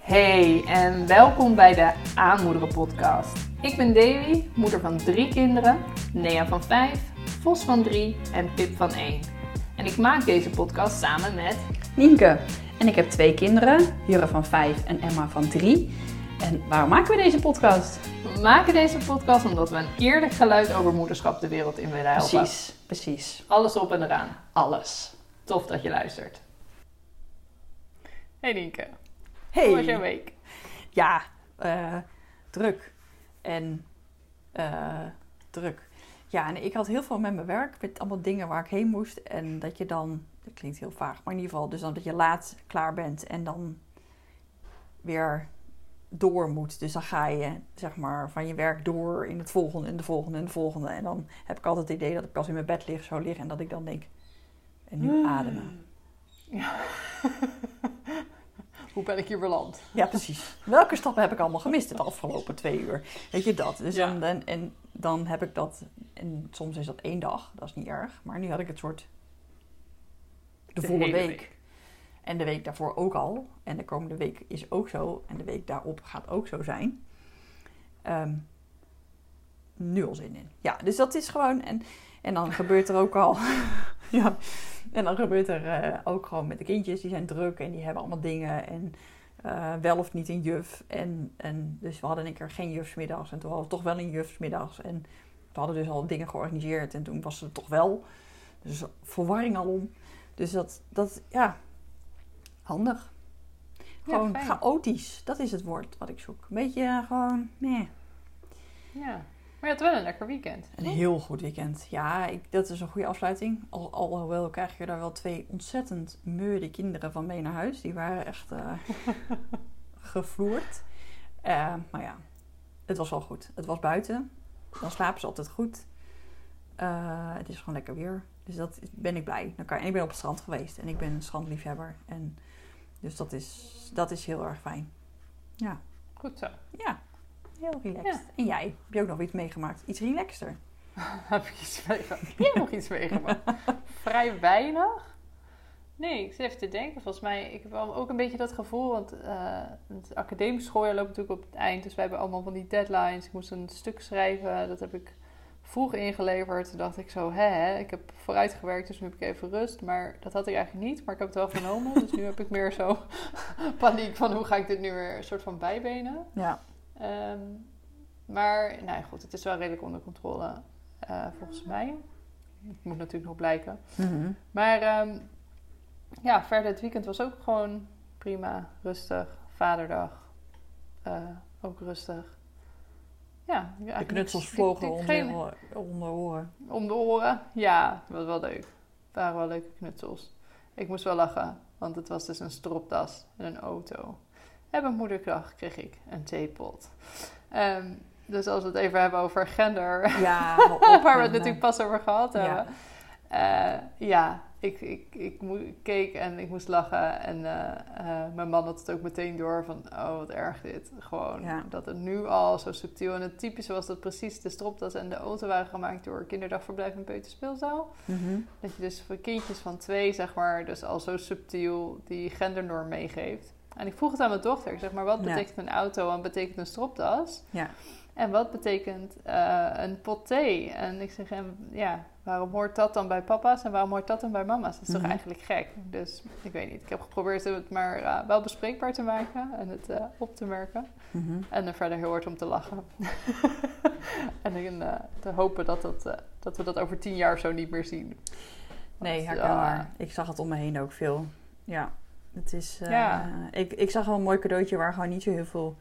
Hey en welkom bij de Aanmoederen podcast. Ik ben Davy, moeder van drie kinderen, Nea van vijf, Vos van drie en Pip van één. En ik maak deze podcast samen met Nienke. En ik heb twee kinderen, Jurre van vijf en Emma van drie. En waarom maken we deze podcast? We maken deze podcast omdat we een eerlijk geluid over moederschap de wereld in willen helpen. Precies, precies. Alles op en eraan. Alles. Tof dat je luistert. Hey Nienke, Hey. hoe was jouw week? Ja, eh, druk. En eh, druk. Ja, en ik had heel veel met mijn werk, met allemaal dingen waar ik heen moest. En dat je dan, dat klinkt heel vaag, maar in ieder geval, dus dan dat je laat klaar bent en dan weer door moet. Dus dan ga je, zeg maar, van je werk door in het volgende en de volgende en de volgende. En dan heb ik altijd het idee dat ik als in mijn bed lig, zo lig en dat ik dan denk, en nu ademen. Hoe ben ik hier beland? Ja, precies. Welke stappen heb ik allemaal gemist de afgelopen twee uur? Weet je dat? Dus Ja. dan, en, en dan heb ik dat, en soms is dat één dag, dat is niet erg. Maar nu had ik het soort de, De volle week. week. En de week daarvoor ook al. En de komende week is ook zo. En de week daarop gaat ook zo zijn. Ehm, nu al zin in. Ja, dus dat is gewoon. En, en dan gebeurt er ook al. ja. En dan gebeurt er eh, ook gewoon met de kindjes. Die zijn druk en die hebben allemaal dingen. En eh, wel of niet een juf. En, en dus we hadden een keer geen jufsmiddags. En toen hadden we toch wel een jufsmiddags. En we hadden dus al dingen georganiseerd. En toen was ze er toch wel. Dus verwarring al om. Dus dat, dat ja, handig. Gewoon chaotisch. Dat is het woord wat ik zoek. Een beetje eh, gewoon, nee. Ja, maar je had wel een lekker weekend. Een heel goed weekend. Ja, ik, dat is een goede afsluiting. Al, alhoewel krijg je daar wel twee ontzettend meurde kinderen van mee naar huis. Die waren echt eh gevloerd. Eh, maar ja, het was wel goed. Het was buiten. Dan slapen ze altijd goed. Eh, het is gewoon lekker weer. Dus dat is- ben ik blij. Dan kan, en ik ben op het strand geweest. En ik ben een strandliefhebber. En, dus dat is, dat is heel erg fijn. Ja, Goed zo. ja. Heel relaxed. En jij? Heb je ook nog iets meegemaakt? Iets relaxter? Heb ik iets meegemaakt? Heb jij nog iets meegemaakt? Vrij weinig. Nee, ik zit even te denken. Volgens mij, ik heb ook een beetje dat gevoel, want eh, het academisch schooljaar loopt natuurlijk op het eind. Dus wij hebben allemaal van die deadlines. Ik moest een stuk schrijven, dat heb ik vroeg ingeleverd. Toen dacht ik zo, hè, hè, ik heb vooruitgewerkt, dus nu heb ik even rust. Maar dat had ik eigenlijk niet, maar ik heb het wel vernomen. dus nu heb ik meer zo paniek van hoe ga ik dit nu weer een soort van bijbenen. Ja. Ehm, maar, nou ja, goed, het is wel redelijk onder controle, eh, volgens mij. Het moet natuurlijk nog blijken. Mhm. Maar ehm, ja, verder het weekend was ook gewoon prima, rustig. Vaderdag, eh, ook rustig. Ja, De knutsels vlogen onder, geen- de oren- onder de oren. om de oren. Ja, dat was wel leuk. Het waren wel leuke knutsels. Ik moest wel lachen, want het was dus een stropdas en een auto. En mijn moederdag kreeg ik een theepot. Ehm, dus als we het even hebben over gender, Ja, waar we het natuurlijk pas over gehad Ja. hebben. Eh, ja, ik, ik, ik, keek en ik moest lachen. En eh, eh, mijn man had het ook meteen door van, oh wat erg dit. Gewoon Ja. dat het nu al zo subtiel. En het typische was dat precies de stropdas en de auto waren gemaakt door kinderdagverblijf en peuterspeelzaal. Mhm. Dat je dus voor kindjes van twee, zeg maar, dus al zo subtiel die gendernorm meegeeft. En ik vroeg het aan mijn dochter. Ik zeg maar, wat betekent een auto en wat betekent een stropdas? Ja. En wat betekent eh, een pot thee? En ik zeg, en, ja, waarom hoort dat dan bij papa's en waarom hoort dat dan bij mama's? Dat is Mhm. toch eigenlijk gek? Dus ik weet niet. Ik heb geprobeerd het maar eh, wel bespreekbaar te maken en het eh, op te merken. Mhm. En er verder heel hard om te lachen. en te hopen dat, dat, dat we dat over tien jaar zo niet meer zien. Nee, herkenbaar. Ik zag het om me heen ook veel. Ja, het is... eh, Ja. ik, ik zag wel een mooi cadeautje waar gewoon niet zo heel veel...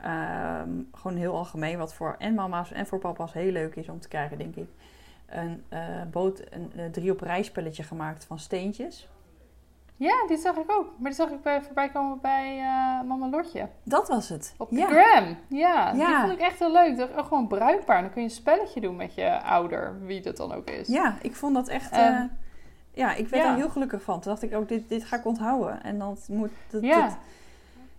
ehm, gewoon heel algemeen, wat voor en mama's en voor papa's heel leuk is om te krijgen, denk ik. Een eh, boot, een eh, drie op rij spelletje gemaakt van steentjes. Ja, die zag ik ook. Maar die zag ik bij, voorbij komen bij eh, mama Lotje. Dat was het. Op de ja. gram. Ja, die vond ik echt heel leuk. Dat is ook gewoon bruikbaar. Dan kun je een spelletje doen met je ouder, wie dat dan ook is. Ja, ik vond dat echt... Ehm, eh, ja, ik werd ja. er heel gelukkig van. Toen dacht ik ook, dit, dit ga ik onthouden. En dan moet... Dat, Ja. dit-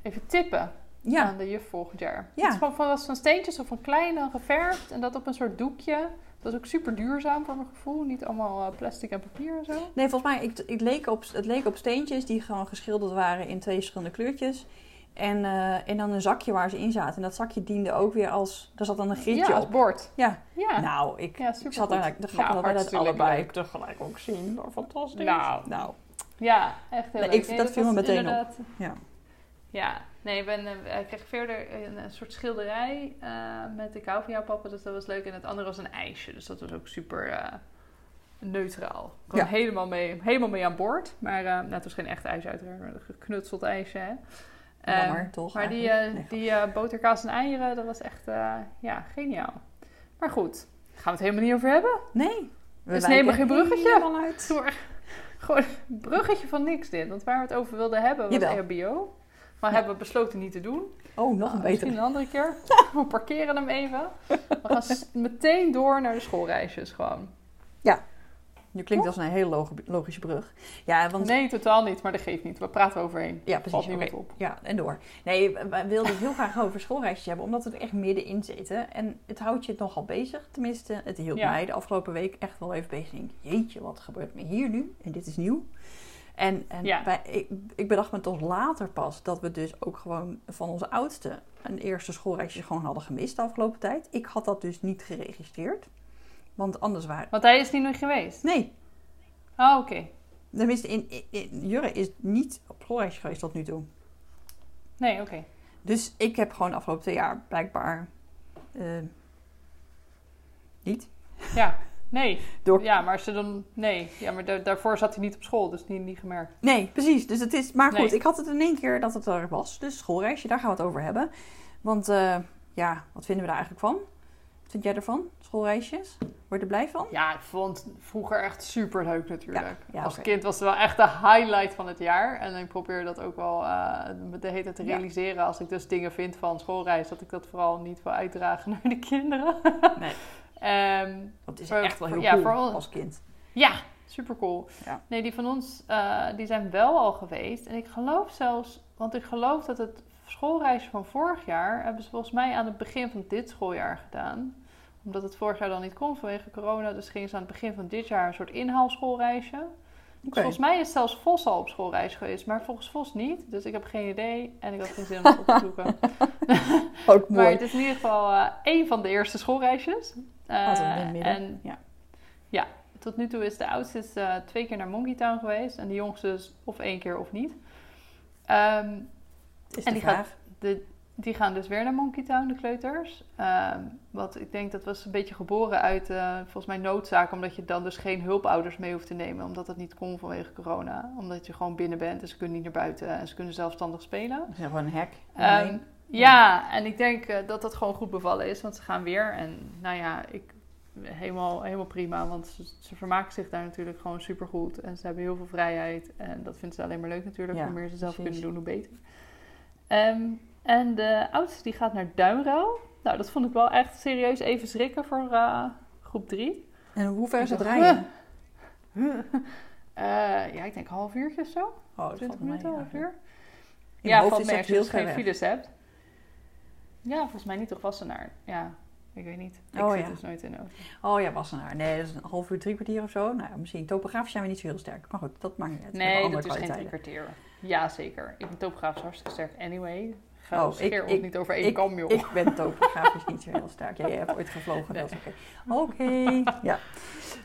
Even tippen ja. aan de juf volgend jaar. Ja. Het is gewoon van, was van steentjes of van klein dan geverfd. En dat op een soort doekje. Dat is ook super duurzaam voor mijn gevoel. Niet allemaal eh, plastic en papier en zo. Nee, volgens mij, ik, het, leek op, het leek op steentjes die gewoon geschilderd waren in twee verschillende kleurtjes. En, eh, en dan een zakje waar ze in zaten. En dat zakje diende ook weer als... Daar zat dan een grietje Ja, als op. bord. Ja. Ja. Nou, ik, Ja, ik zat daar... De grappen dat wij dat allebei leuk. tegelijk ook zien. Fantastisch. Nou. nou. Ja, echt heel Nee, leuk. ik- dat viel me meteen op. Ja. Ja, nee, ik, ben, eh, ik kreeg verder een, een soort schilderij eh, met ik hou van jou papa, dus dat was leuk. En het andere was een ijsje, dus dat was ook super eh, neutraal. Gewoon Ja. helemaal, mee, helemaal mee aan boord. Maar eh, nou, het was geen echt ijsje uiteraard, maar een geknutseld ijsje. Hè. Ehm, Jammer, toch? Maar die, eh, Nee, die eh, boterkaas en eieren, dat was echt eh, ja, geniaal. Maar goed, gaan we het helemaal niet over hebben? Nee. We Dus nemen geen bruggetje. uit. Gewoon- Gewoon een bruggetje van niks dit. Want waar we het over wilden hebben was Jawel. Maar Ja. hebben we besloten niet te doen. Oh, nog een Ah, Misschien betere. een andere keer. We parkeren hem even. We gaan meteen door naar de schoolreisjes gewoon. Nu klinkt als een hele logi- logische brug. Ja, want... Nee, totaal niet. Maar dat geeft niet. We praten overheen. Ja, Valt precies. oké. op. Ja, en door. Nee, wij wilden het heel graag over schoolreisjes hebben, omdat we er echt middenin zitten. En het houdt je nogal bezig. Tenminste, het hield Ja. mij de afgelopen week echt wel even bezig. Denk, jeetje, wat gebeurt me hier nu? En dit is nieuw. En, en Ja. ik, ik bedacht me toch later pas dat we dus ook gewoon van onze oudste een eerste schoolreisje gewoon hadden gemist de afgelopen tijd. Ik had dat dus niet geregistreerd. Want anders waren... Want hij is niet nog geweest. Nee, Oh, oké. tenminste, in, in, in- Jurre is niet op schoolreisje geweest tot nu toe. Nee, oké. Dus ik heb gewoon afgelopen twee jaar blijkbaar eh, niet. Ja, nee. Door- Ja, maar ze dan... Nee. Ja, maar da- daarvoor zat hij niet op school. Dus niet, niet gemerkt. Nee, precies. Dus het is. Maar goed, Nee. ik had het in één keer dat het er was. Dus schoolreisje, daar gaan we het over hebben. Want eh, ja, wat vinden we daar eigenlijk van? Vind jij ervan? Schoolreisjes? Word je er blij van? Ja, ik vond vroeger echt super leuk natuurlijk. Ja, ja, Als kind was het wel echt de highlight van het jaar. En ik probeer dat ook wel eh, de hele tijd te Ja. realiseren. Als ik dus dingen vind van schoolreis, dat ik dat vooral niet wil uitdragen naar de kinderen. Nee. Ehm, het is Voor- echt wel heel voor- cool als kind. ja, super cool. Nee, die van ons, eh, die zijn wel al geweest. En ik geloof zelfs, want ik geloof dat het schoolreisje van vorig jaar... hebben ze volgens mij aan het begin van dit schooljaar gedaan. Omdat het vorig jaar dan niet kon vanwege corona. Dus gingen ze aan het begin van dit jaar een soort inhaalschoolreisje. Dus volgens mij is zelfs Vos al op schoolreis geweest. Maar volgens Vos niet. Dus ik heb geen idee. En ik had geen zin om het op te zoeken. Ook Maar mooi. het is in ieder geval eh één van de eerste schoolreisjes. Eh, midden. En Ja. ja, tot nu toe is de oudste is, eh, twee keer naar Monkey Town geweest. En de jongste is of één keer of niet. Ehm, Is en die vraag. gaat- de, die gaan dus weer naar Monkey Town, de kleuters. Ehm, wat ik denk dat was een beetje geboren uit eh, volgens mij noodzaak. Omdat je dan dus geen hulpouders mee hoeft te nemen. Omdat dat niet kon vanwege corona. Omdat je gewoon binnen bent en ze kunnen niet naar buiten. En ze kunnen zelfstandig spelen. Dat is gewoon een hek. Ehm, ja, en ik denk eh, dat dat gewoon goed bevallen is, want ze gaan weer. En nou ja, ik, helemaal, helemaal prima, want ze, ze vermaken zich daar natuurlijk gewoon supergoed. En ze hebben heel veel vrijheid en dat vinden ze alleen maar leuk natuurlijk. Ja, hoe meer ze zelf precies. kunnen doen, hoe beter. Ehm, en de oudste die gaat naar Duinruil. Nou, dat vond ik wel echt serieus even schrikken voor eh, groep 3. En hoe ver is het rijden? Ja, ik denk een half uurtje of zo. Oh, dat 20 valt mee, minuten, half uur. In ja, valt mee dat als je geen files hebt. Ja, volgens mij niet toch Wassenaar. Ja, ik weet niet. Ik Oh, zit ja. dus nooit in de auto. Oh ja, Wassenaar. Nee, dat is een half uur, drie kwartier of zo. Nou misschien. Topografisch zijn we niet zo heel sterk. Maar goed, dat maakt niet uit. Nee, dat is geen drie kwartier. Ja, zeker. Ik ben topografisch hartstikke sterk anyway. Ga Oh, scheer ik- ons ik- niet over één kam, joh. Ik ben topografisch niet zo heel sterk. Jij hebt ooit gevlogen, dat is oké. Oké. Ja.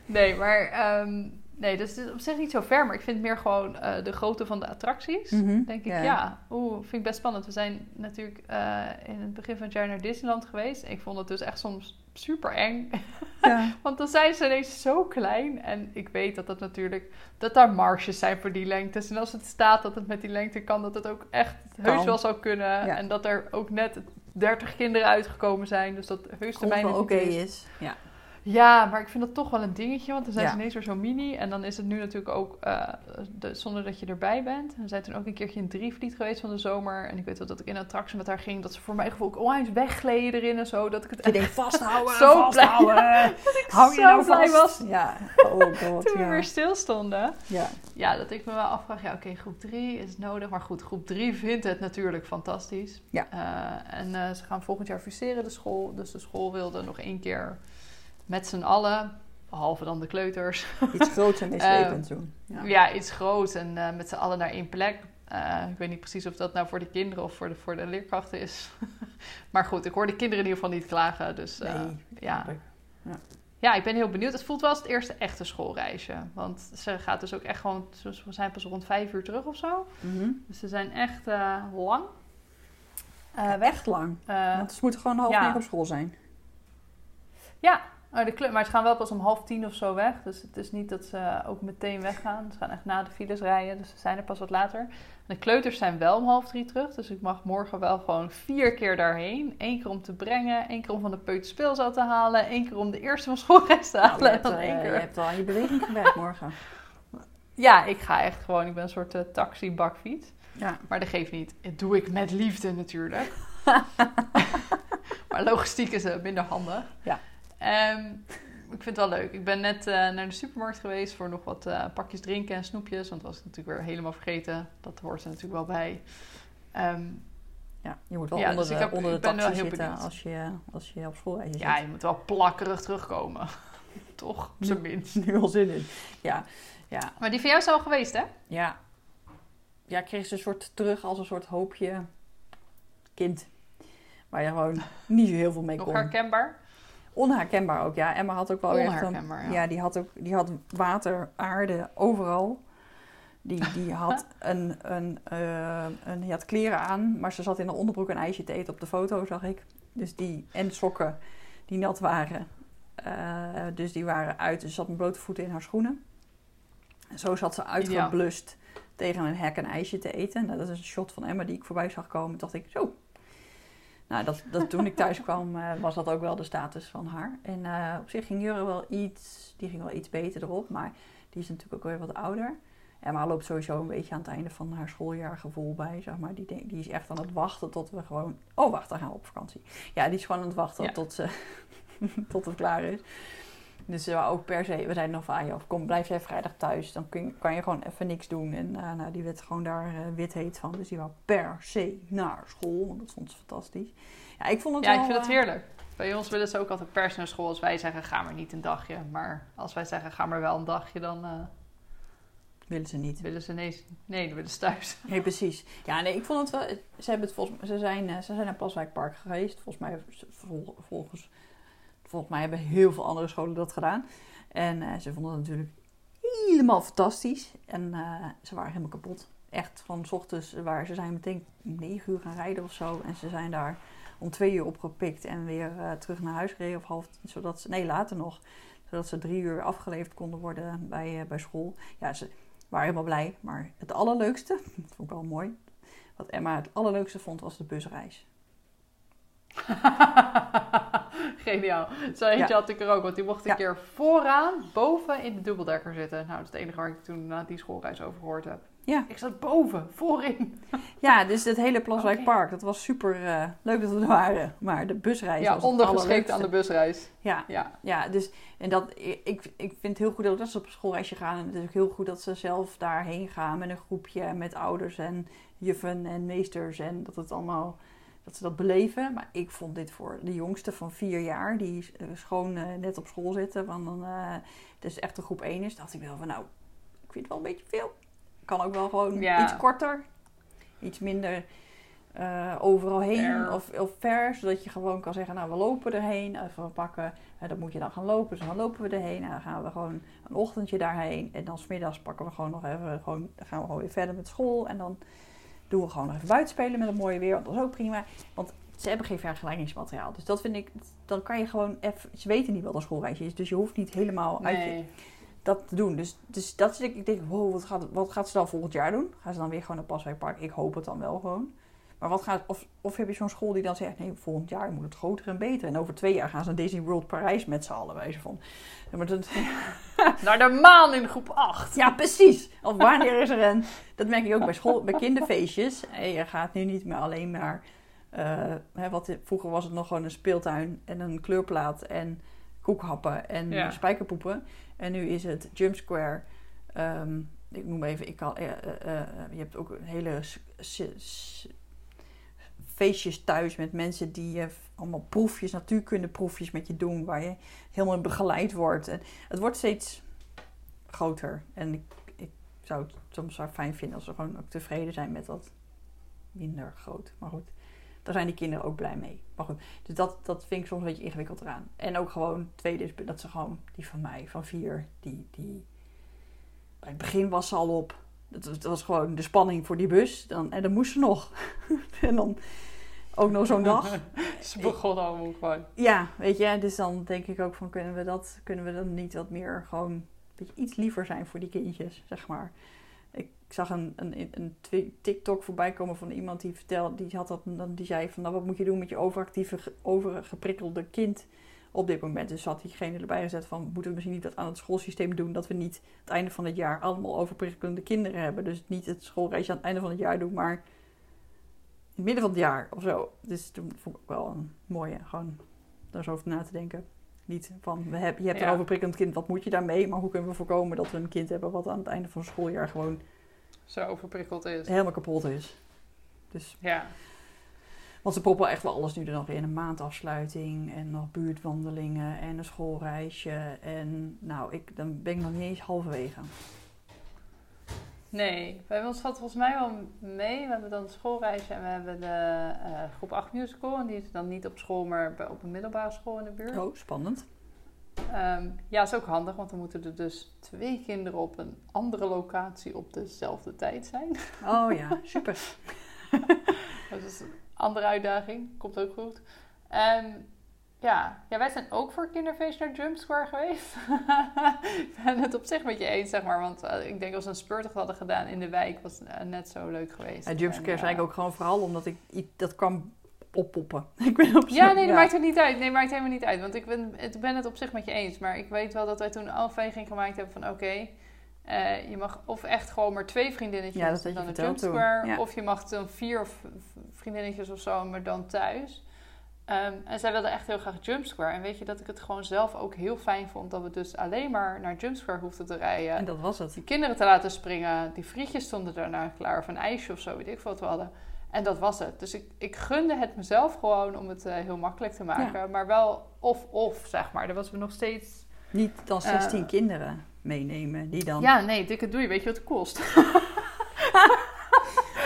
Nee, maar... ehm, nee, dus het is op zich niet zo ver. Maar ik vind meer gewoon eh, de grootte van de attracties. Mhm, denk ik, ja. ja, oeh, vind ik best spannend. We zijn natuurlijk eh, in het begin van het jaar naar Disneyland geweest. Ik vond het dus echt soms super eng. Ja. Want dan zijn ze ineens zo klein. En ik weet dat dat natuurlijk... Dat daar marges zijn voor die lengtes. En als het staat dat het met die lengte kan... Dat het ook echt heus wel zou kunnen. Ja. En dat er ook net 30 kinderen uitgekomen zijn. Dus dat heus de mijne oké is. is. Ja. Ja, maar ik vind dat toch wel een dingetje. Want dan zijn Ja. ze ineens weer zo mini. En dan is het nu natuurlijk ook eh, de- zonder dat je erbij bent. We zijn toen ook een keertje in Drievliet geweest van de zomer. En ik weet wel dat ik in een attractie met haar ging. Dat ze voor mijn gevoel ook onwijs weggleden erin en zo. Dat ik het Je denkt vasthouden, Zo blij. vasthouden. Hou je zo nou blij vast. was. Ja. Oh god, toen we ja. weer stilstonden. ja. Ja, dat ik me wel afvraag. Ja, oké, groep 3 is nodig. Maar goed, groep 3 vindt het natuurlijk fantastisch. Ja. Eh, en eh, ze gaan volgend jaar fuseren, de school. Dus de school wilde nog één keer met z'n allen... Behalve dan de kleuters. Iets groots en meeslepend doen. Ja. Ja. iets groots en eh, met z'n allen naar één plek. Eh, ik weet niet precies of dat nou voor de kinderen of voor de, voor de leerkrachten is. maar goed, ik hoor de kinderen in ieder geval niet klagen. Dus uh, Nee, ja. Ja. ja, ik ben heel benieuwd. Het voelt wel als het eerste echte schoolreisje. Want ze gaat dus ook echt gewoon... We zijn pas rond vijf uur terug of zo. Mhm. Dus ze zijn echt eh, lang. eh, weg. Echt lang. Eh, Want ze moeten gewoon half ja. negen op school zijn. Ja, oh, de club, maar ze gaan wel pas om half tien of zo weg. Dus het is niet dat ze ook meteen weggaan. Ze gaan echt na de files rijden, dus ze zijn er pas wat later. De kleuters zijn wel om half drie terug. Dus ik mag morgen wel gewoon vier keer daarheen. Eén keer om te brengen, één keer om van de peuterspeelzaal te halen... één keer om de eerste van schoolreis te Nou, halen. je, en hebt, dan eh, één je hebt al aan je beweging gewerkt morgen. Ja, ik ga echt gewoon... Ik ben een soort eh, taxi-bakfiets. Ja. Maar dat geeft niet. Dat doe ik met liefde natuurlijk. maar logistiek is eh, minder handig. Ja. Ehm, ik vind het wel leuk. Ik ben net eh, naar de supermarkt geweest voor nog wat eh, pakjes drinken en snoepjes. Want dat was ik natuurlijk weer helemaal vergeten. Dat hoort er natuurlijk wel bij. Ehm, Ja, je moet wel Ja, onder, dus ik de, heb- onder de taxi heel zitten als je, als je op schoolreisje zit. ja, je moet wel plakkerig terugkomen. Toch, op zijn minst. nu al zin in. Ja, ja, Maar die van jou is al geweest, hè? ja. Ja, ik kreeg ze een soort terug als een soort hoopje kind. Waar je gewoon niet zo heel veel mee Nog kon. herkenbaar? Onherkenbaar ook, ja. Emma had ook wel echt een... Ja. Ja, die had ook die had water, aarde, overal. Die, die had een, een, eh, een, die had kleren aan, maar ze zat in een onderbroek een ijsje te eten op de foto, zag ik. Dus die, en sokken die nat waren. Eh, dus die waren uit. Dus ze zat met blote voeten in haar schoenen. En zo zat ze uitgeblust tegen een hek een ijsje te eten. Nou, dat is een shot van Emma die ik voorbij zag komen. Toen dacht ik, zo. Nou, dat, dat, toen ik thuis kwam, eh, was dat ook wel de status van haar. En eh, op zich ging Jurre wel iets, die ging wel iets beter erop. Maar die is natuurlijk ook weer wat ouder. Emma loopt sowieso een beetje aan het einde van haar schooljaargevoel bij, zeg maar. Die, die is echt aan het wachten tot we gewoon... Oh, wacht, dan gaan we op vakantie. Ja, die is gewoon aan het wachten Ja. tot, ze, tot het klaar is. Dus ze wou ook per se... We zeiden nog van, ah, joh, kom, blijf jij vrijdag thuis. Dan kun je, kan je gewoon even niks doen. En eh, nou, die werd gewoon daar eh, wit heet van. Dus die wou per se naar school. Want dat vond ze fantastisch. Ja, ik vond het Ja, ik vind het eh, heerlijk. Bij ons willen ze ook altijd pers naar school als wij zeggen ga maar niet een dagje. Maar als wij zeggen ga maar wel een dagje, dan eh, Willen ze niet. willen ze nee, nee, dan willen ze thuis. Nee, precies. Ja, nee, ik vond het wel... Ze, hebben het volgens, ze, zijn, eh, ze zijn naar Plaswijk Park geweest. Volgens mij, vol- volgens, volgens mij hebben heel veel andere scholen dat gedaan. En eh, ze vonden het natuurlijk helemaal fantastisch. En eh, ze waren helemaal kapot. Echt van 's ochtends, waar ze zijn meteen om negen uur gaan rijden of zo. En ze zijn daar om twee uur opgepikt en weer eh, terug naar huis gereden. Of half, zodat ze, nee, later nog. Zodat ze drie uur afgeleverd konden worden bij, bij school. Ja, ze waren helemaal blij. Maar het allerleukste, dat vond ik wel mooi. Wat Emma het allerleukste vond, was de busreis. Geniaal. Zo eentje Ja. had ik er ook, want die mocht een Ja. keer vooraan boven in de dubbeldekker zitten. Nou, dat is het enige waar ik toen na die schoolreis over gehoord heb. Ja. Ik zat boven, voorin. Ja, dus het hele Plaswijk Oké. Park, dat was super eh, leuk dat we er waren. Maar de busreis Ja, was ondergeschikt aan de busreis. Ja, Ja. ja, dus en dat, ik, ik vind het heel goed dat ze op schoolreisje gaan. En het is ook heel goed dat ze zelf daarheen gaan met een groepje, met ouders en juffen en meesters. En dat het allemaal, dat ze dat beleven. Maar ik vond dit voor de jongste van vier jaar, die eh, schoon eh, net op school zitten. Want dan, eh het is echt een groep 1 is, dacht ik wel van nou, ik vind het wel een beetje veel. Kan ook wel gewoon Ja. iets korter, iets minder overal heen Ver. of, of ver, zodat je gewoon kan zeggen, nou we lopen erheen, even we pakken, dan moet je dan gaan lopen, dus dan lopen we erheen en dan gaan we gewoon een ochtendje daarheen en dan smiddags pakken we gewoon nog even, gewoon, dan gaan we gewoon weer verder met school en dan doen we gewoon nog even buiten spelen met het mooie weer, want dat is ook prima, want ze hebben geen vergelijkingsmateriaal, dus dat vind ik, dan kan je gewoon even, ze weten niet wat een schoolreisje is, dus je hoeft niet helemaal uit je, Nee. dat te doen. Dus, dus dat is, ik denk, wow, wat gaat, wat gaat ze dan volgend jaar doen? Gaan ze dan weer gewoon naar Paswijk Park? Ik hoop het dan wel gewoon. Maar wat gaat, of, of heb je zo'n school die dan zegt, nee, volgend jaar moet het groter en beter. En over twee jaar gaan ze naar Disney World Parijs met z'n allen, wijze van. Maar dat, Naar de maan in groep 8. ja, precies. Of wanneer is er een... Dat merk ik ook bij, school, bij kinderfeestjes. En je gaat nu niet meer alleen maar... eh, hè, wat, vroeger was het nog gewoon een speeltuin en een kleurplaat en koekhappen en Ja. spijkerpoepen. En nu is het Jump Square. Ehm, ik noem even, ik kan, eh, eh, je hebt ook een hele feestjes thuis met mensen die eh, allemaal proefjes, natuurkundeproefjes met je doen, waar je helemaal begeleid wordt. En het wordt steeds groter. En ik, ik zou het soms wel fijn vinden als ze gewoon ook tevreden zijn met dat minder groot. Maar goed, daar zijn die kinderen ook blij mee. Maar goed, dus dat, dat vind ik soms een beetje ingewikkeld eraan. En ook gewoon, tweede is dat ze gewoon, die van mij, van vier, die, die bij het begin was ze al op. Dat, was- dat was gewoon de spanning voor die bus. Dan, en dan moest ze nog. en dan ook nog zo'n dag. Ze begon al moe gewoon. Ja, weet je, dus dan denk ik ook van kunnen we dat, kunnen we dan niet wat meer gewoon een beetje iets liever zijn voor die kindjes, zeg maar. Ik zag een, een, een TikTok voorbij komen van iemand die vertelde, die had dat, die zei van nou wat moet je doen met je overactieve, ge- overgeprikkelde kind op dit moment. Dus had diegene erbij gezet van moeten we misschien niet dat aan het schoolsysteem doen, dat we niet het einde van het jaar allemaal overprikkelende kinderen hebben. Dus niet het schoolreisje aan het einde van het jaar doen, maar in het midden van het jaar of zo. Dus toen vond ik ook wel een mooie, gewoon daar eens over na te denken. Niet van, we heb, je hebt Ja. een overprikkelend kind, wat moet je daarmee? Maar hoe kunnen we voorkomen dat we een kind hebben wat aan het einde van het schooljaar gewoon Zo overprikkeld is. helemaal kapot is? Dus, Ja. Want ze proppen echt wel alles nu er nog in. Een maandafsluiting en nog buurtwandelingen en een schoolreisje. En nou, ik, dan ben ik nog niet eens halverwege. Nee, bij ons valt volgens mij wel mee. We hebben dan het schoolreisje en we hebben de eh, groep 8 musical. En die is dan niet op school, maar op een middelbare school in de buurt. Oh, spannend. Ehm, ja, is ook handig, want dan moeten er dus twee kinderen op een andere locatie op dezelfde tijd zijn. Oh ja, super. Dat is een andere uitdaging. Komt ook goed. Ehm, ja. ja, wij zijn ook voor kinderfeest naar Jump Square geweest. ik ben het op zich met je eens, zeg maar. Want eh, ik denk als we een speurtocht hadden gedaan in de wijk, was het eh, net zo leuk geweest. Ja, En, zei ik eh, ook gewoon vooral omdat ik dat kwam oppoppen. Ik ben op Ja, nee, dat maakt het niet uit. Nee, maakt helemaal niet uit. Want ik ben, het, ben het op zich met je eens. Maar ik weet wel dat wij toen een afweging gemaakt hebben van... Oké, eh, je mag of echt gewoon maar twee vriendinnetjes Ja, dat dan verteld Jump. Square. Ja. Of je mag dan vier v- vriendinnetjes of zo, maar dan thuis. Ehm, en zij wilde echt heel graag Jump Square. En weet je dat ik het gewoon zelf ook heel fijn vond... dat we dus alleen maar naar Jump Square hoefden te rijden. En dat was het. Die kinderen te laten springen. Die frietjes stonden daarna klaar. Of een ijsje of zo, weet ik veel wat we hadden. En dat was het. Dus ik, ik gunde het mezelf gewoon om het eh, heel makkelijk te maken. Maar wel of-of, zeg maar. Daar was we nog steeds... Niet dan 16 Eh. kinderen meenemen die dan Ja, nee, dikke doei. Weet je wat het kost?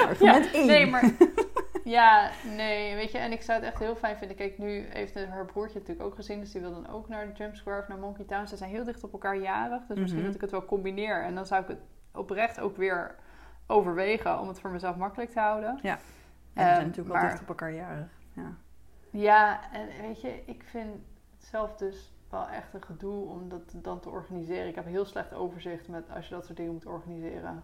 argument 1. Nee, maar... Ja, nee, weet je, en ik zou het echt heel fijn vinden. Kijk, nu heeft haar broertje natuurlijk ook gezien, dus die wil dan ook naar de Jump Square of naar Monkey Town. Ze zijn heel dicht op elkaar jarig, dus misschien Mhm. dat ik het wel combineer. En dan zou ik het oprecht ook weer overwegen om het voor mezelf makkelijk te houden. Ja, die zijn Ehm, natuurlijk wel dicht op elkaar jarig. Ja. Ja, en weet je, ik vind het zelf dus wel echt een gedoe om dat dan te organiseren. Ik heb heel slecht overzicht met als je dat soort dingen moet organiseren.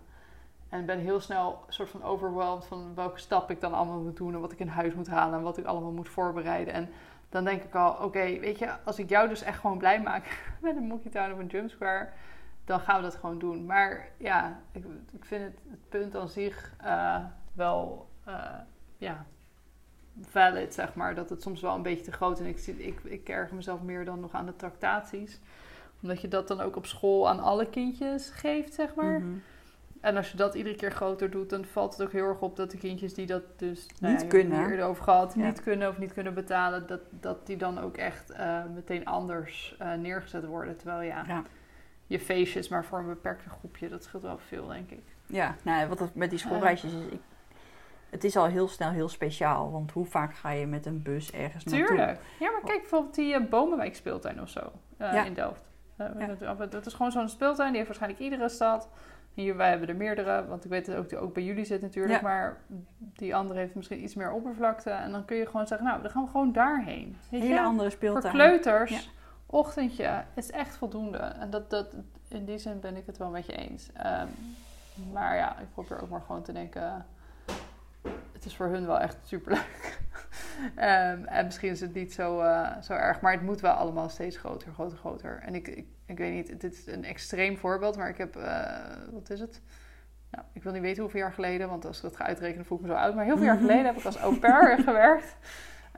En ben heel snel soort van overwhelmed van welke stap ik dan allemaal moet doen en wat ik in huis moet halen en wat ik allemaal moet voorbereiden. En dan denk ik al, oké, weet je, als ik jou dus echt gewoon blij maak met een Monkey Town of een Jump Square, dan gaan we dat gewoon doen. Maar ja, ik, ik vind het, het punt aan zich eh, wel, eh, ja, valid, zeg maar. Dat het soms wel een beetje te groot is. En ik, ik, ik erger mezelf meer dan nog aan de tractaties. Omdat je dat dan ook op school aan alle kindjes geeft, zeg maar. Mhm. En als je dat iedere keer groter doet, dan valt het ook heel erg op dat de kindjes die dat dus nou Niet ja, kunnen. eerder over gehad, Ja. niet kunnen of niet kunnen betalen, dat, dat die dan ook echt eh, meteen anders eh, neergezet worden. Terwijl ja, Ja. je feestjes maar voor een beperkt groepje, dat scheelt wel veel, denk ik. Ja, nou, wat met die schoolreisjes is, ik, het is al heel snel heel speciaal. Want hoe vaak ga je met een bus ergens naartoe? Tuurlijk. Ja, maar kijk bijvoorbeeld die eh, Bomenwijk speeltuin of zo eh, Ja. in Delft. Eh, Ja. dat, dat is gewoon zo'n speeltuin, die heeft waarschijnlijk iedere stad. Hier, wij hebben er meerdere, want ik weet dat ook, die ook bij jullie zit natuurlijk. Ja. Maar die andere heeft misschien iets meer oppervlakte. En dan kun je gewoon zeggen, nou, dan gaan we gewoon daarheen. Weet Hele je? andere Voor speeltuin. kleuters, Ja. ochtendje, is echt voldoende. En dat, dat, in die zin ben ik het wel met je eens. Ehm, maar ja, ik probeer ook maar gewoon te denken... Het is voor hun wel echt superleuk. Ehm, en misschien is het niet zo, eh, zo erg, maar het moet wel allemaal steeds groter, groter, groter. En ik, ik, ik weet niet, dit is een extreem voorbeeld, maar ik heb, eh, wat is het? Nou, ik wil niet weten hoeveel jaar geleden, want als ik dat ga uitrekenen voel ik me zo oud. Maar heel veel jaar geleden heb ik als au pair gewerkt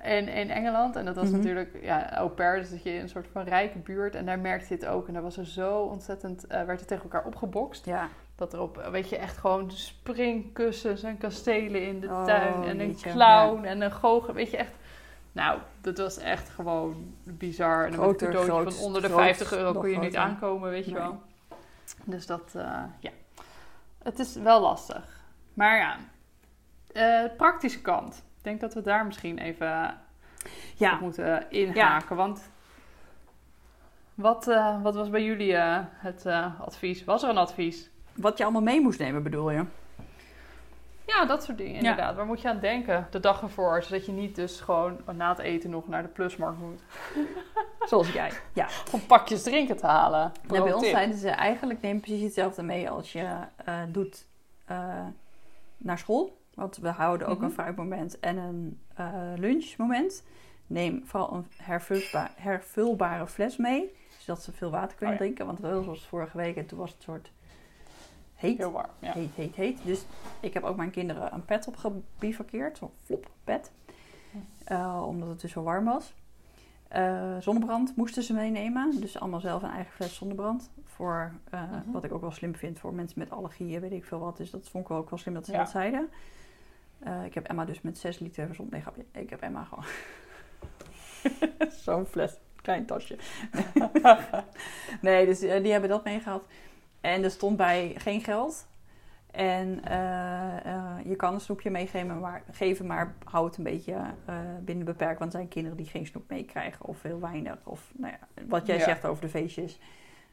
in, in Engeland. En dat was Mhm. natuurlijk, ja, au pair, dus dat je in een soort van rijke buurt. En daar merkte je het ook. En daar was er zo ontzettend, eh, werd er tegen elkaar opgebokst. Ja, Dat er op, weet je, echt gewoon springkussens en kastelen in de Oh, tuin. En een clown en een goochel. Weet je, echt... Nou, dat was echt gewoon bizar. En een cadeautje groot, van onder de groot, 50 euro kon je niet aankomen, weet je Nee. wel. Dus dat, eh, ja. het is wel lastig. Maar ja, eh, praktische kant. Ik denk dat we daar misschien even Ja. op moeten inhaken. Want wat, eh, wat was bij jullie het advies? Was er een advies? Wat je allemaal mee moest nemen, bedoel je? Ja, dat soort dingen inderdaad. Waar moet je aan denken de dag ervoor? Zodat je niet dus gewoon na het eten nog naar de plusmarkt moet. Zoals jij. Ja. Om pakjes drinken te halen. Nou, bij ons zeiden ze eigenlijk neem precies hetzelfde mee als je eh, doet eh, naar school. Want we houden ook Mhm. een fruitmoment en een eh, lunchmoment. Neem vooral een hervulba- hervulbare fles mee. Zodat ze veel water kunnen Oh ja. drinken. Want wel zoals vorige week en toen was het soort heet. Heel warm, ja. Heet, heet, heet. Dus ik heb ook mijn kinderen een pet opgebivakkeerd. Zo'n flop pet. Eh, omdat het dus zo warm was. Eh, zonnebrand moesten ze meenemen. Dus allemaal zelf een eigen fles zonnebrand. Voor, eh, Mhm. wat ik ook wel slim vind voor mensen met allergieën, weet ik veel wat. Dus dat vond ik wel ook wel slim dat ze Ja. dat zeiden. Ik heb Emma dus met 6 liter zon... Nee, grapje. Ik heb Emma gewoon... Zo'n fles. Klein tasje. nee, dus die hebben dat meegehad. En er stond bij geen geld. En eh, eh, je kan een snoepje meegeven, maar, geven, maar hou het een beetje eh, binnen beperkt. Want er zijn kinderen die geen snoep meekrijgen of heel weinig. Of nou ja, wat jij Ja. zegt over de feestjes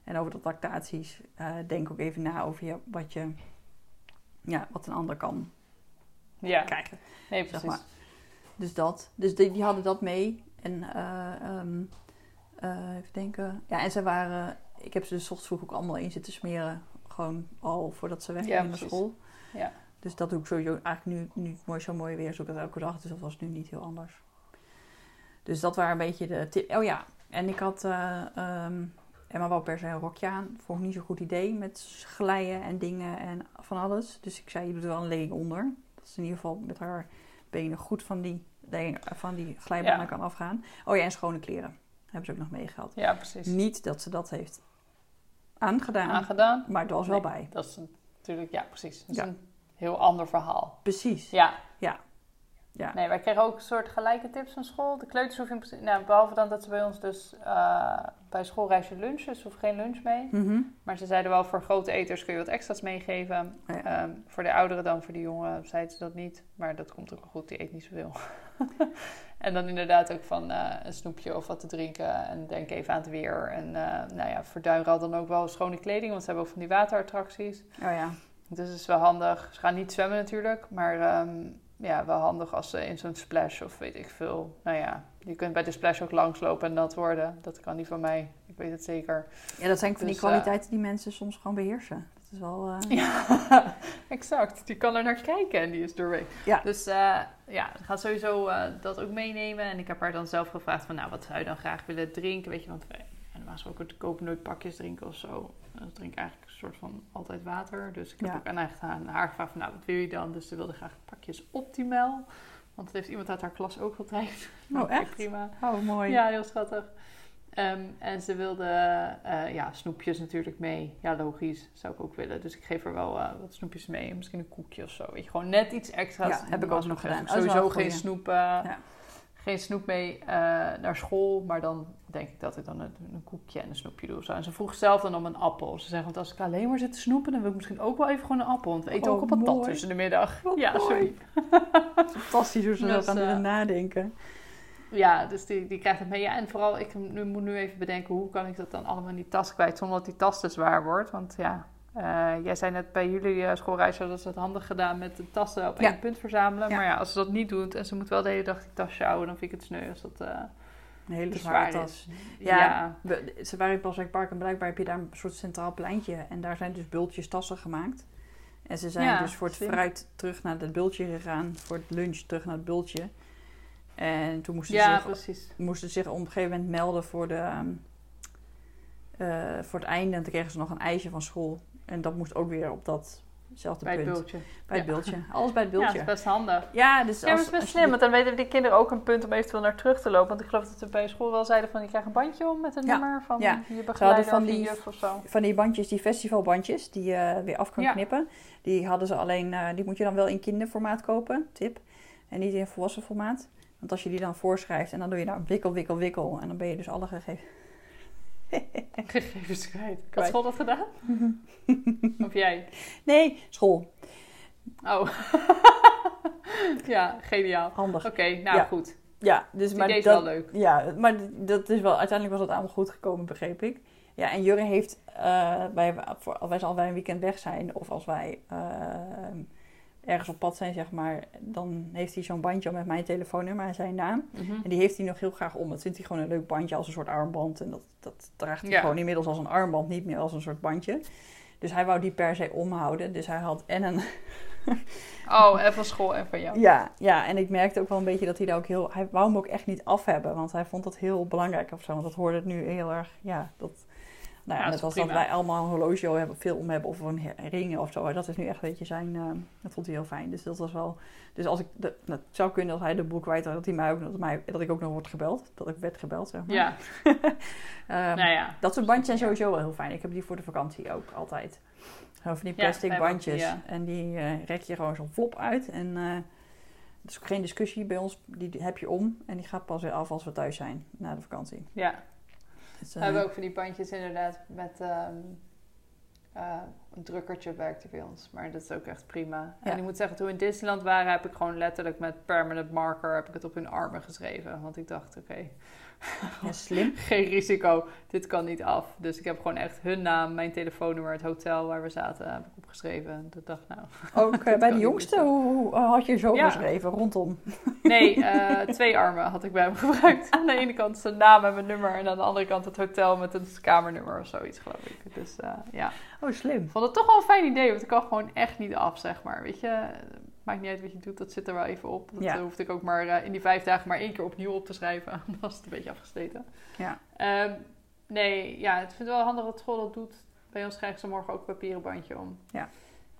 en over de lactaties. eh, denk ook even na over je, wat, je, ja, wat een ander kan Ja, krijgen. nee, zeg precies. maar. Dus dat. Dus die, die hadden dat mee. En eh, even denken. Ja, en ze waren... Ik heb ze dus 's ochtends vroeg ook allemaal in zitten smeren. Gewoon al voordat ze weggingen Ja, naar school. Ja. Dus dat doe ik sowieso eigenlijk nu, nu mooi, zo mooi weer is ook dat elke dag. Dus dat was nu niet heel anders. Dus dat waren een beetje de tip. Oh ja, en ik had... eh ehm, Emma wou per se een rokje aan. Vond ik niet zo'n goed idee met glijden en dingen en van alles. Dus ik zei, je doet er wel een legging onder. Dat ze in ieder geval met haar benen goed van die, van die glijbanen Ja. kan afgaan. Oh ja, en schone kleren. Hebben ze ook nog meegehad. Ja, precies. Niet dat ze dat heeft aangedaan, Aangedaan. maar het was wel bij. Dat is natuurlijk, ja, precies. Dat is Ja. een heel ander verhaal. Precies. Ja. Ja. Nee, wij kregen ook een soort gelijke tips van school. De kleuters hoeven nou, behalve dan dat ze bij ons dus eh, bij schoolreisje lunchen, dus ze hoeven geen lunch mee. Mhm. Maar ze zeiden wel, voor grote eters kun je wat extra's meegeven. Ja. Ehm, voor de ouderen dan, voor de jongen zeiden ze dat niet. Maar dat komt ook wel goed, die eet niet zoveel. en dan inderdaad ook van eh, een snoepje of wat te drinken. En denk even aan het weer. En eh, nou ja, voor Duinrad dan ook wel schone kleding. Want ze hebben ook van die waterattracties. Oh ja. Dus het is wel handig. Ze gaan niet zwemmen natuurlijk. Maar ehm, ja, wel handig als ze in zo'n splash of weet ik veel. Nou ja, je kunt bij de splash ook langslopen en nat worden. Dat kan niet van mij. Ik weet het zeker. Ja, dat zijn van die Dus, eh, kwaliteiten die mensen soms gewoon beheersen. Dat is wel... eh, Ja, exact. Die kan er naar kijken en die is doorwee. Ja. Dus eh, ja, ik ga sowieso dat ook meenemen. En ik heb haar dan zelf gevraagd van, nou, wat zou je dan graag willen drinken? Weet je, want ja, normaal gesproken kopen nooit pakjes drinken of zo. Ik drink eigenlijk een soort van altijd water. Dus ik heb Ja. ook aan haar, aan haar gevraagd van, nou, wat wil je dan? Dus ze wilde graag pakjes optimaal. Want dat heeft iemand uit haar klas ook getraind. Oh, echt? Prima. Oh, mooi. Ja, heel schattig. Ehm, en ze wilde eh, ja, snoepjes natuurlijk mee. Ja, logisch. Zou ik ook willen. Dus ik geef er wel eh, wat snoepjes mee. Misschien een koekje of zo. Weet je, gewoon net iets extra's. Ja, heb ik ook nog gedaan. Sowieso een geen goeie. snoep, eh, geen snoep mee eh, naar school. Maar dan denk ik dat ik dan een, een koekje en een snoepje doe. zo. En ze vroeg zelf dan om een appel. Ze zegt, want als ik alleen maar zit te snoepen... dan wil ik misschien ook wel even gewoon een appel. Want we eten Oh, ook een patat tussen de middag. Wat ja, mooi. sorry. Fantastisch hoe ze Dus, zo gaan eh, nadenken. Ja, dus die, die krijgt het mee. Ja, en vooral, ik nu, moet nu even bedenken, hoe kan ik dat dan allemaal in die tas kwijt, zonder dat die tas te zwaar wordt. Want ja, eh, jij zei net bij jullie uh, schoolreis, hadden ze het handig gedaan met de tassen op Ja. één punt verzamelen. Ja. Maar ja, als ze dat niet doet en ze moet wel de hele dag die tas sjouwen, dan vind ik het sneu als dat eh, Een hele zware tas. Ja. Ja. We- ze waren in Paswijk Park en blijkbaar heb je daar een soort centraal pleintje. En daar zijn dus bultjes tassen gemaakt. En ze zijn dus voor het slim. fruit terug naar het bultje gegaan. Voor het lunch terug naar het bultje. En toen moesten, ze, zich, precies. moesten ze zich op een gegeven moment melden voor, de, ehm, eh, voor het einde. En toen kregen ze nog een ijsje van school. En dat moest ook weer op datzelfde Bij het punt. Bij het Ja. bultje. Alles bij het Ja, dat is best handig. Ja, dus Ja, als, het is best je slim, want dan weten die kinderen ook een punt om eventueel naar terug te lopen. Want ik geloof dat ze bij school wel zeiden van, je krijgt een bandje om met een Ja, nummer van ja. je begeleider van of je die- juf of zo. van die bandjes, die festivalbandjes, die je weer af kan Ja. knippen. Die hadden ze alleen, eh, die moet je dan wel in kinderformaat kopen, tip. En niet in volwassen formaat. Want als je die dan voorschrijft en dan doe je nou wikkel, wikkel, wikkel. En dan ben je dus alle gegevens Gegevens kwijt. Had school dat gedaan? of jij? Nee, school. Oh. ja, geniaal. Handig. Oké, nou Ja. goed. Ja, dus maar dat, wel leuk. Ja, maar dat is wel, uiteindelijk was het allemaal goed gekomen, begreep ik. Ja, en Jurre heeft, eh bij, voor, als wij al een weekend weg zijn of als wij eh, ergens op pad zijn, zeg maar, dan heeft hij zo'n bandje om met mijn telefoonnummer en zijn naam. Mhm. En die heeft hij nog heel graag om. Dat vindt hij gewoon een leuk bandje als een soort armband. En dat, dat draagt hij Ja. gewoon inmiddels als een armband, niet meer als een soort bandje. Dus hij wou die per se omhouden. Dus hij had en een Oh, en van school en van jou. Ja, ja, en ik merkte ook wel een beetje dat hij daar ook heel... Hij wou hem ook echt niet af hebben, want hij vond dat heel belangrijk of zo. Want dat hoorde het nu heel erg, ja, dat... Nou ja, net dat als dat wij allemaal een horloge hebben, veel om hebben of een he- ring of zo. Dat is nu echt, weet je, zijn... eh, dat vond hij heel fijn. Dus dat was wel... Dus als ik... De, nou, het zou kunnen als hij de boek kwijt had, dat, hij mij ook, dat, mij, dat ik ook nog word gebeld. Dat ik werd gebeld, zeg maar. Ja, Ehm, nou ja. dat soort bandjes zijn sowieso wel heel fijn. Ik heb die voor de vakantie ook altijd. Van die plastic bandjes. ja. En die eh, rek je gewoon zo'n flop uit. En eh er is ook geen discussie bij ons. Die heb je om. En die gaat pas weer af als we thuis zijn na de vakantie. Ja, Dus, we eh, hebben ook van die bandjes inderdaad met ehm, eh, een drukkertje werkte bij ons. Maar dat is ook echt prima. Ja. En ik moet zeggen, toen we in Disneyland waren, heb ik gewoon letterlijk met permanent marker heb ik het op hun armen geschreven. Want ik dacht, oké, ja, slim. geen risico, dit kan niet af. Dus ik heb gewoon echt hun naam, mijn telefoonnummer, het hotel waar we zaten, heb ik opgeschreven. En ik dacht, nou, Ook eh, bij de jongste, hoe, hoe had je zo Ja. geschreven rondom? Nee, eh, twee armen had ik bij hem gebruikt. Aan de ene kant zijn naam en mijn nummer. En aan de andere kant het hotel met een kamernummer of zoiets, geloof ik. Dus eh, ja, Oh, slim. ik vond het toch wel een fijn idee. Want ik kan gewoon echt niet af, zeg maar. Weet je, maakt niet uit wat je doet. Dat zit er wel even op. Dat Ja. hoefde ik ook maar eh, in die vijf dagen maar één keer opnieuw op te schrijven. Dan was het een beetje afgesteten. Ja. Ehm, nee, ja, ik vind het wel handig dat school dat doet. Bij ons krijgen ze morgen ook een papieren bandje om. Ja.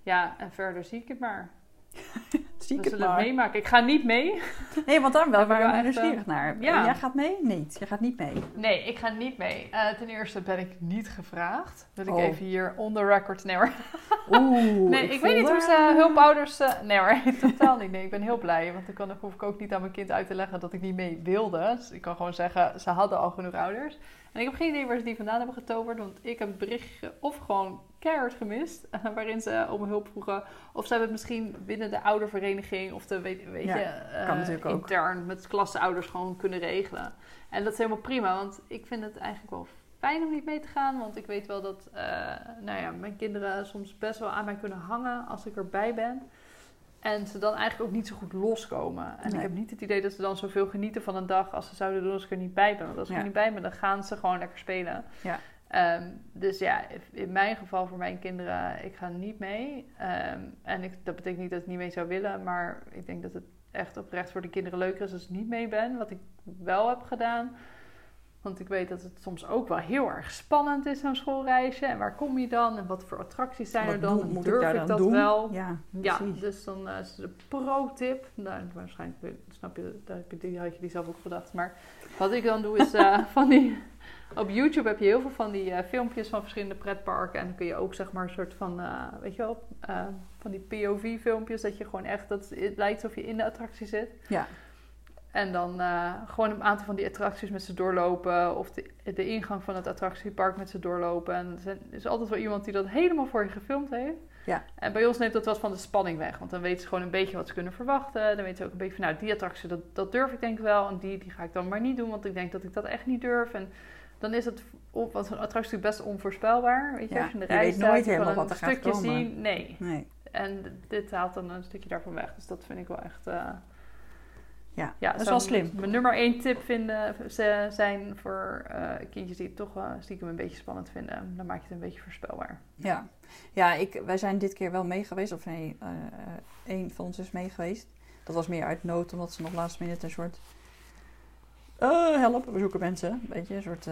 Ja, en verder zie ik het maar. Zie ik we het maar. meemaken. Ik ga niet mee. Nee, want daar wel ik waren we echt, nieuwsgierig eh, naar. ja. Jij gaat mee? Niet. Je gaat niet mee. Nee, ik ga niet mee. Eh, ten eerste ben ik niet gevraagd. Wil ik Oh. even hier on the record... Nee, hoor. Oeh, nee ik, weet niet hoe ze hulpouders... eh, nee hoor, totaal niet. Nee, ik ben heel blij. Want dan kan, hoef ik ook niet aan mijn kind uit te leggen dat ik niet mee wilde. Dus ik kan gewoon zeggen, ze hadden al genoeg ouders. En ik heb geen idee waar ze die vandaan hebben getoverd. Want ik heb het berichtje of gewoon keihard gemist. waarin ze om hulp vroegen. Of ze hebben het misschien binnen de oudervereniging... Of de, weet, weet Ja, je, eh, ook. intern met klasseouders gewoon kunnen regelen. En dat is helemaal prima. Want ik vind het eigenlijk wel fijn om niet mee te gaan. Want ik weet wel dat eh, nou ja, mijn kinderen soms best wel aan mij kunnen hangen als ik erbij ben. En ze dan eigenlijk ook niet zo goed loskomen. En Nee. ik heb niet het idee dat ze dan zoveel genieten van een dag als ze zouden doen als ik er niet bij ben. Want als ik Ja. er niet bij ben, dan gaan ze gewoon lekker spelen. Ja. Ehm, dus ja, in mijn geval voor mijn kinderen, ik ga niet mee. Ehm, en ik, dat betekent niet dat ik niet mee zou willen. Maar ik denk dat het echt oprecht voor de kinderen leuker is als ik niet mee ben. Wat ik wel heb gedaan. Want ik weet dat het soms ook wel heel erg spannend is, zo'n schoolreisje. En waar kom je dan? En wat voor attracties zijn Wat er dan? doe- moet durf daar ik dan dat doen? wel? Ja, Ja, dus dan eh, is de pro-tip. Nou, waarschijnlijk snap je, daar heb je, die had je die zelf ook gedacht. Maar wat ik dan doe is eh, van die... Op YouTube heb je heel veel van die eh, filmpjes van verschillende pretparken. En dan kun je ook zeg maar een soort van, weet je wel, van die POV-filmpjes. Dat je gewoon echt, dat het lijkt alsof je in de attractie zit. Ja. En dan eh, gewoon een aantal van die attracties met ze doorlopen. Of de, de ingang van het attractiepark met ze doorlopen. En er is altijd wel iemand die dat helemaal voor je gefilmd heeft. Ja. En bij ons neemt dat wat van de spanning weg. Want dan weten ze gewoon een beetje wat ze kunnen verwachten. Dan weten ze ook een beetje van, nou, die attractie, dat, dat durf ik denk ik wel. En die, die ga ik dan maar niet doen, want ik denk dat ik dat echt niet durf. En dan is het, want een attractie best onvoorspelbaar. Weet je, Ja, als je in de je rij weet staat, nooit helemaal een wat er gaat stukje komen. zien. Nee. Nee. En dit haalt dan een stukje daarvan weg. Dus dat vind ik wel echt... eh, Ja, ja, dat is wel slim. Mijn nummer één tip vinden, ze- zijn voor eh, kindjes die het toch wel stiekem een beetje spannend vinden. Dan maak je het een beetje voorspelbaar. Ja, ja ik, wij zijn dit keer wel mee geweest. Of nee, eh, eh, één van ons is mee geweest. Dat was meer uit nood, omdat ze nog laatst minute een soort... eh help, we zoeken mensen. Weet je, een soort... we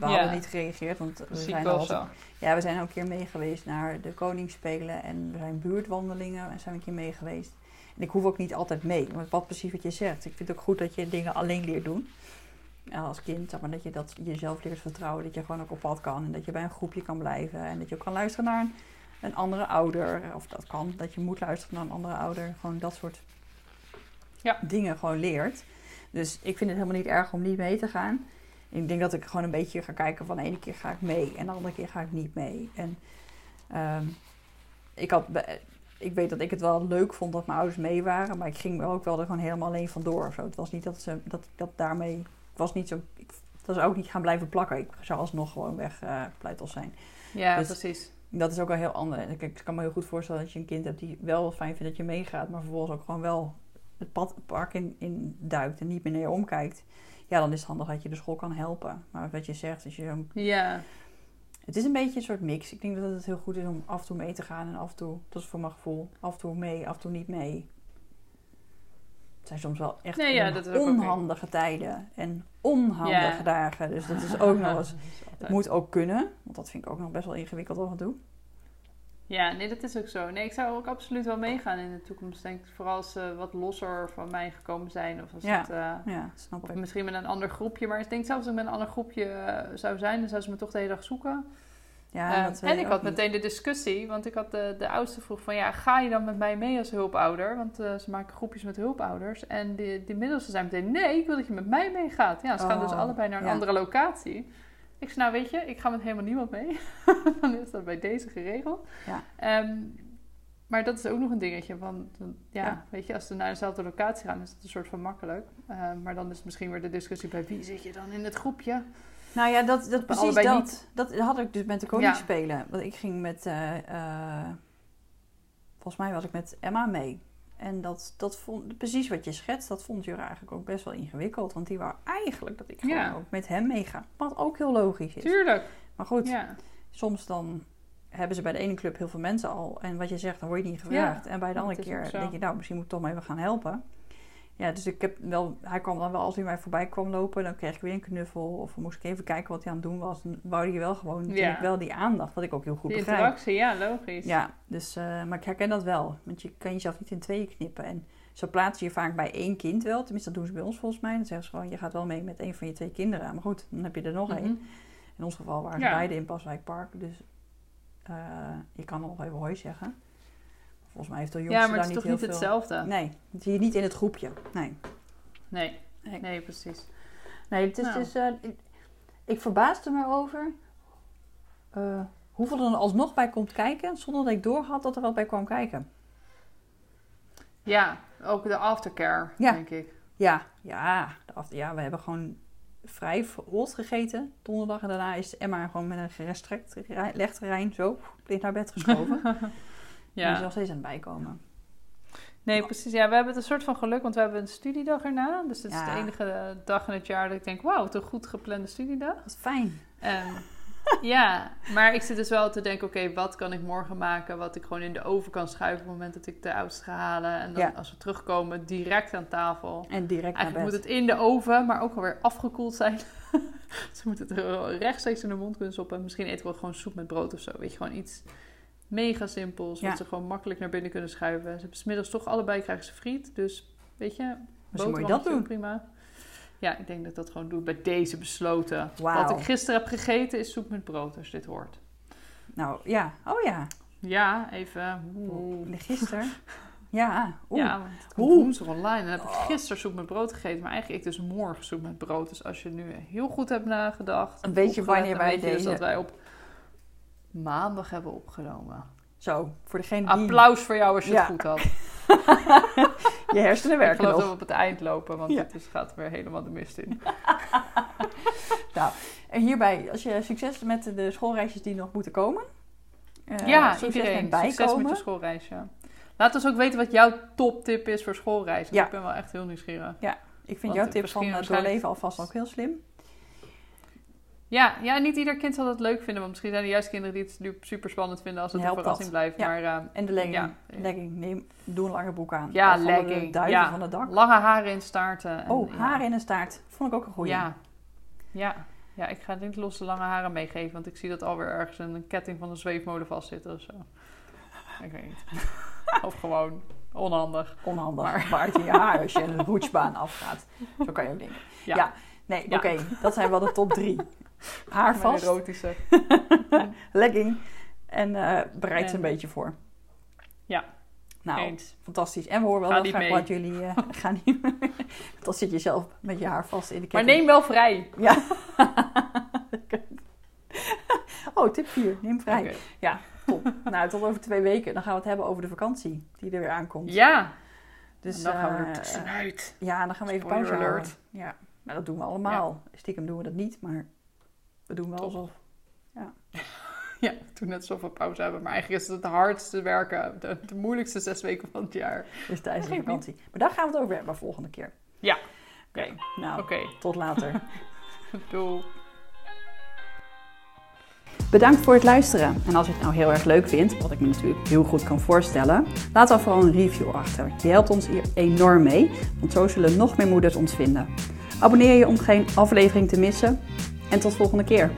Ja. hadden niet gereageerd, want we Ziek zijn al... zo. Ja, we zijn ook een keer mee geweest naar de Koningsspelen. En we zijn buurtwandelingen en zijn een keer mee geweest. En ik hoef ook niet altijd mee. Want wat precies wat je zegt. Ik vind het ook goed dat je dingen alleen leert doen. Als kind, maar, dat je dat jezelf leert vertrouwen. Dat je gewoon ook op pad kan. En dat je bij een groepje kan blijven. En dat je ook kan luisteren naar een, een andere ouder. Of dat kan, dat je moet luisteren naar een andere ouder. Gewoon dat soort Ja. dingen gewoon leert. Dus ik vind het helemaal niet erg om niet mee te gaan. Ik denk dat ik gewoon een beetje ga kijken van de ene keer ga ik mee en de andere keer ga ik niet mee. En ehm, ik, had, ik weet dat ik het wel leuk vond dat mijn ouders mee waren, maar ik ging er ook wel er gewoon helemaal alleen vandoor. Of zo. Het was niet dat, ze, dat ik dat daarmee, ik was niet zo, ik was ook niet gaan blijven plakken. Ik zou alsnog gewoon weg pleitels zijn. Ja, Dus- precies. Dat is ook wel heel anders. Ik, ik kan me heel goed voorstellen dat je een kind hebt die wel fijn vindt dat je meegaat, maar vervolgens ook gewoon wel het pad, het park in, in duikt en niet meer naar je omkijkt. Ja, dan is het handig dat je de school kan helpen. Maar wat je zegt, als je zo'n Ja, het is een beetje een soort mix. Ik denk dat het heel goed is om af en toe mee te gaan en af en toe, dat is voor mijn gevoel, af en toe mee, af en toe niet mee. Het zijn soms wel echt Nee, ja, onhandige tijden en onhandige Ja. dagen. Dus dat is ook nog eens. Het moet ook kunnen, want dat vind ik ook nog best wel ingewikkeld af en toe. Ja, nee, dat is ook zo. Nee, ik zou ook absoluut wel meegaan in de toekomst. Denk. Vooral als ze wat losser van mij gekomen zijn. Of als Ja. het, eh, Ja, snap ik. misschien met een ander groepje. Maar ik denk zelfs als ik met een ander groepje eh, zou zijn, dan zou ze me toch de hele dag zoeken. Ja, weet en ik had niet. meteen de discussie, want ik had de, de oudste vroeg van ja, ga je dan met mij mee als hulpouder? Want eh, ze maken groepjes met hulpouders. En die, die middelste zei meteen nee, ik wil dat je met mij meegaat. Ja, ze gaan dus Oh, allebei naar een ja. andere locatie. Ik zei nou weet je, ik ga met helemaal niemand mee. dan is dat bij deze geregeld. Ja. Ehm, maar dat is ook nog een dingetje. Want ja, Ja. weet je, als ze naar dezelfde locatie gaan, is het een soort van makkelijk. Ehm, maar dan is het misschien weer de discussie bij wie zit je dan in het groepje? Nou ja, dat, dat precies dat. niet. Dat had ik dus met de Ja. koningsspelen. Want ik ging met... eh, eh, volgens mij was ik met Emma mee. En dat, dat vond, precies wat je schetst, dat vond Jura eigenlijk ook best wel ingewikkeld. Want die wou eigenlijk dat ik gewoon Ja. ook met hem meega. Wat ook heel logisch is. Tuurlijk. Maar goed, Ja. soms dan hebben ze bij de ene club heel veel mensen al. En wat je zegt, dan word je niet gevraagd. en bij de andere keer denk je, nou, misschien moet ik toch maar even gaan helpen. Ja, dus ik heb wel, hij kwam dan wel, als hij mij voorbij kwam lopen, dan kreeg ik weer een knuffel. Of moest ik even kijken wat hij aan het doen was. Dan wou hij wel gewoon natuurlijk wel die aandacht, wat ik ook heel goed Die begrijp. interactie, ja, logisch. Ja, dus, eh, maar ik herken dat wel. Want je kan jezelf niet in tweeën knippen. En zo plaats je je vaak bij één kind wel. Tenminste, dat doen ze bij ons volgens mij. Dan zeggen ze gewoon, je gaat wel mee met een van je twee kinderen. Maar goed, dan heb je er nog Mhm. één. In ons geval waren ze Ja. beide in Paswijk Park. Dus eh, je kan nog even hoi zeggen. Volgens mij heeft de jongste Ja, maar daar het is niet toch heel niet veel... hetzelfde? Nee, dat zie je niet in het groepje. Nee. Nee, Nee. nee, precies. Nee, het is Nou. dus... eh, ik, ik verbaasde me over... eh, hoeveel er dan alsnog bij komt kijken... zonder dat ik doorhad dat er wat bij kwam kijken. Ja, ook de aftercare, Ja. denk ik. Ja, ja, de ja, we hebben gewoon vrij rot gegeten donderdag. En daarna is Emma gewoon met een gerestrekt legterrein zo blind naar bed geschoven. En die is Ja. nog steeds aan het bijkomen. Nee, precies. Ja, we hebben het een soort van geluk, want we hebben een studiedag erna. Dus dit is Ja. de enige dag in het jaar dat ik denk, wauw, wat een goed geplande studiedag. Dat is fijn. En ja, maar ik zit dus wel te denken, oké, wat kan ik morgen maken? Wat ik gewoon in de oven kan schuiven op het moment dat ik de oudste ga halen. En dan Ja. als we terugkomen, direct aan tafel. En direct Eigenlijk naar moet bed. het in de oven, maar ook alweer afgekoeld zijn. Ze moeten het rechtstreeks in de mond kunnen stoppen. Misschien eten we gewoon soep met brood of zo. Weet je, gewoon iets mega simpels. Ja. Wat ze gewoon makkelijk naar binnen kunnen schuiven. Ze hebben 's middags toch allebei krijgen ze friet. Dus weet je, moet je dat doen. prima. Ja, ik denk dat ik dat gewoon doe. Bij deze besloten. Wat ik gisteren heb gegeten is soep met brood, als je dit hoort. Nou, ja. Oh ja. Ja, even. Oeh. Gisteren. Ja. Oeh. Ja, want het komt Oeh. woensdag online. En heb ik gisteren soep met brood gegeten. Maar eigenlijk ik dus morgen soep met brood. Dus als je nu heel goed hebt nagedacht. Dan weet je opgelet, wanneer wij dus deze- dat wij op maandag hebben opgenomen. Zo, voor degene die Applaus voor jou als je Ja. het goed had. je hersenen Ik werken geloof dat nog. we op het eind lopen. Want Ja. dit is, gaat weer helemaal de mist in. En hierbij, als je succes met de schoolreisjes die nog moeten komen. eh, ja, succes iedereen. met Succes met je schoolreis. Ja. Laat ons ook weten wat jouw toptip is voor schoolreizen. Ja. Ik ben wel echt heel nieuwsgierig. Ik vind Want jouw het tip van uh, waarschijnlijk- doorleven alvast ook heel slim. Ja, ja, niet ieder kind zal dat leuk vinden. Want misschien zijn er juist kinderen die het nu super spannend vinden als het een verrassing blijft. Ja. Maar eh, En de legging. Ja. legging. Neem, doe een lange broek aan. Ja, legging. De duiven Ja. van het dak. lange haren in staarten. En, Oh, haar in een staart. Vond ik ook een goeie. Ja. ja. Ja, ik ga niet losse lange haren meegeven. Want ik zie dat alweer ergens een ketting van een zweefmolen vastzitten of zo. Ik weet niet. of gewoon onhandig. Onhandig. Maar- in je haar als je een roetsbaan afgaat. Zo kan je ook denken. Ja. Nee, Ja. oké. Dat zijn wel de top drie. Haar vast, erotische. legging en eh bereid ze En- een beetje voor. Ja. Nou, Eens. fantastisch. En we horen wel graag mee. wat jullie eh, gaan niet dan zit je zelf met je haar vast in de Maar ketting. neem wel vrij. Ja. oh, tip 4. Neem vrij. Ja, top. nou, tot over twee weken. Dan gaan we het hebben over de vakantie die er weer aankomt. Ja, Dus dan gaan we eh, er tussenuit. Ja, dan gaan we even Spoiler pauze alert. houden. Ja, nou, dat doen we allemaal. Stiekem doen we dat niet, maar we doen wel alsof. Ja, toen net zoveel pauze hebben. Maar eigenlijk is het het hardste werken. De, de moeilijkste zes weken van het jaar. Dus tijdens de vakantie. Maar daar gaan we het over hebben volgende keer. Ja. Oké, nou, tot later. doei. Bedankt voor het luisteren. En als je het nou heel erg leuk vindt, wat ik me natuurlijk heel goed kan voorstellen, laat dan vooral een review achter. Je helpt ons hier enorm mee, want zo zullen nog meer moeders ons vinden. Abonneer je om geen aflevering te missen. En tot volgende keer.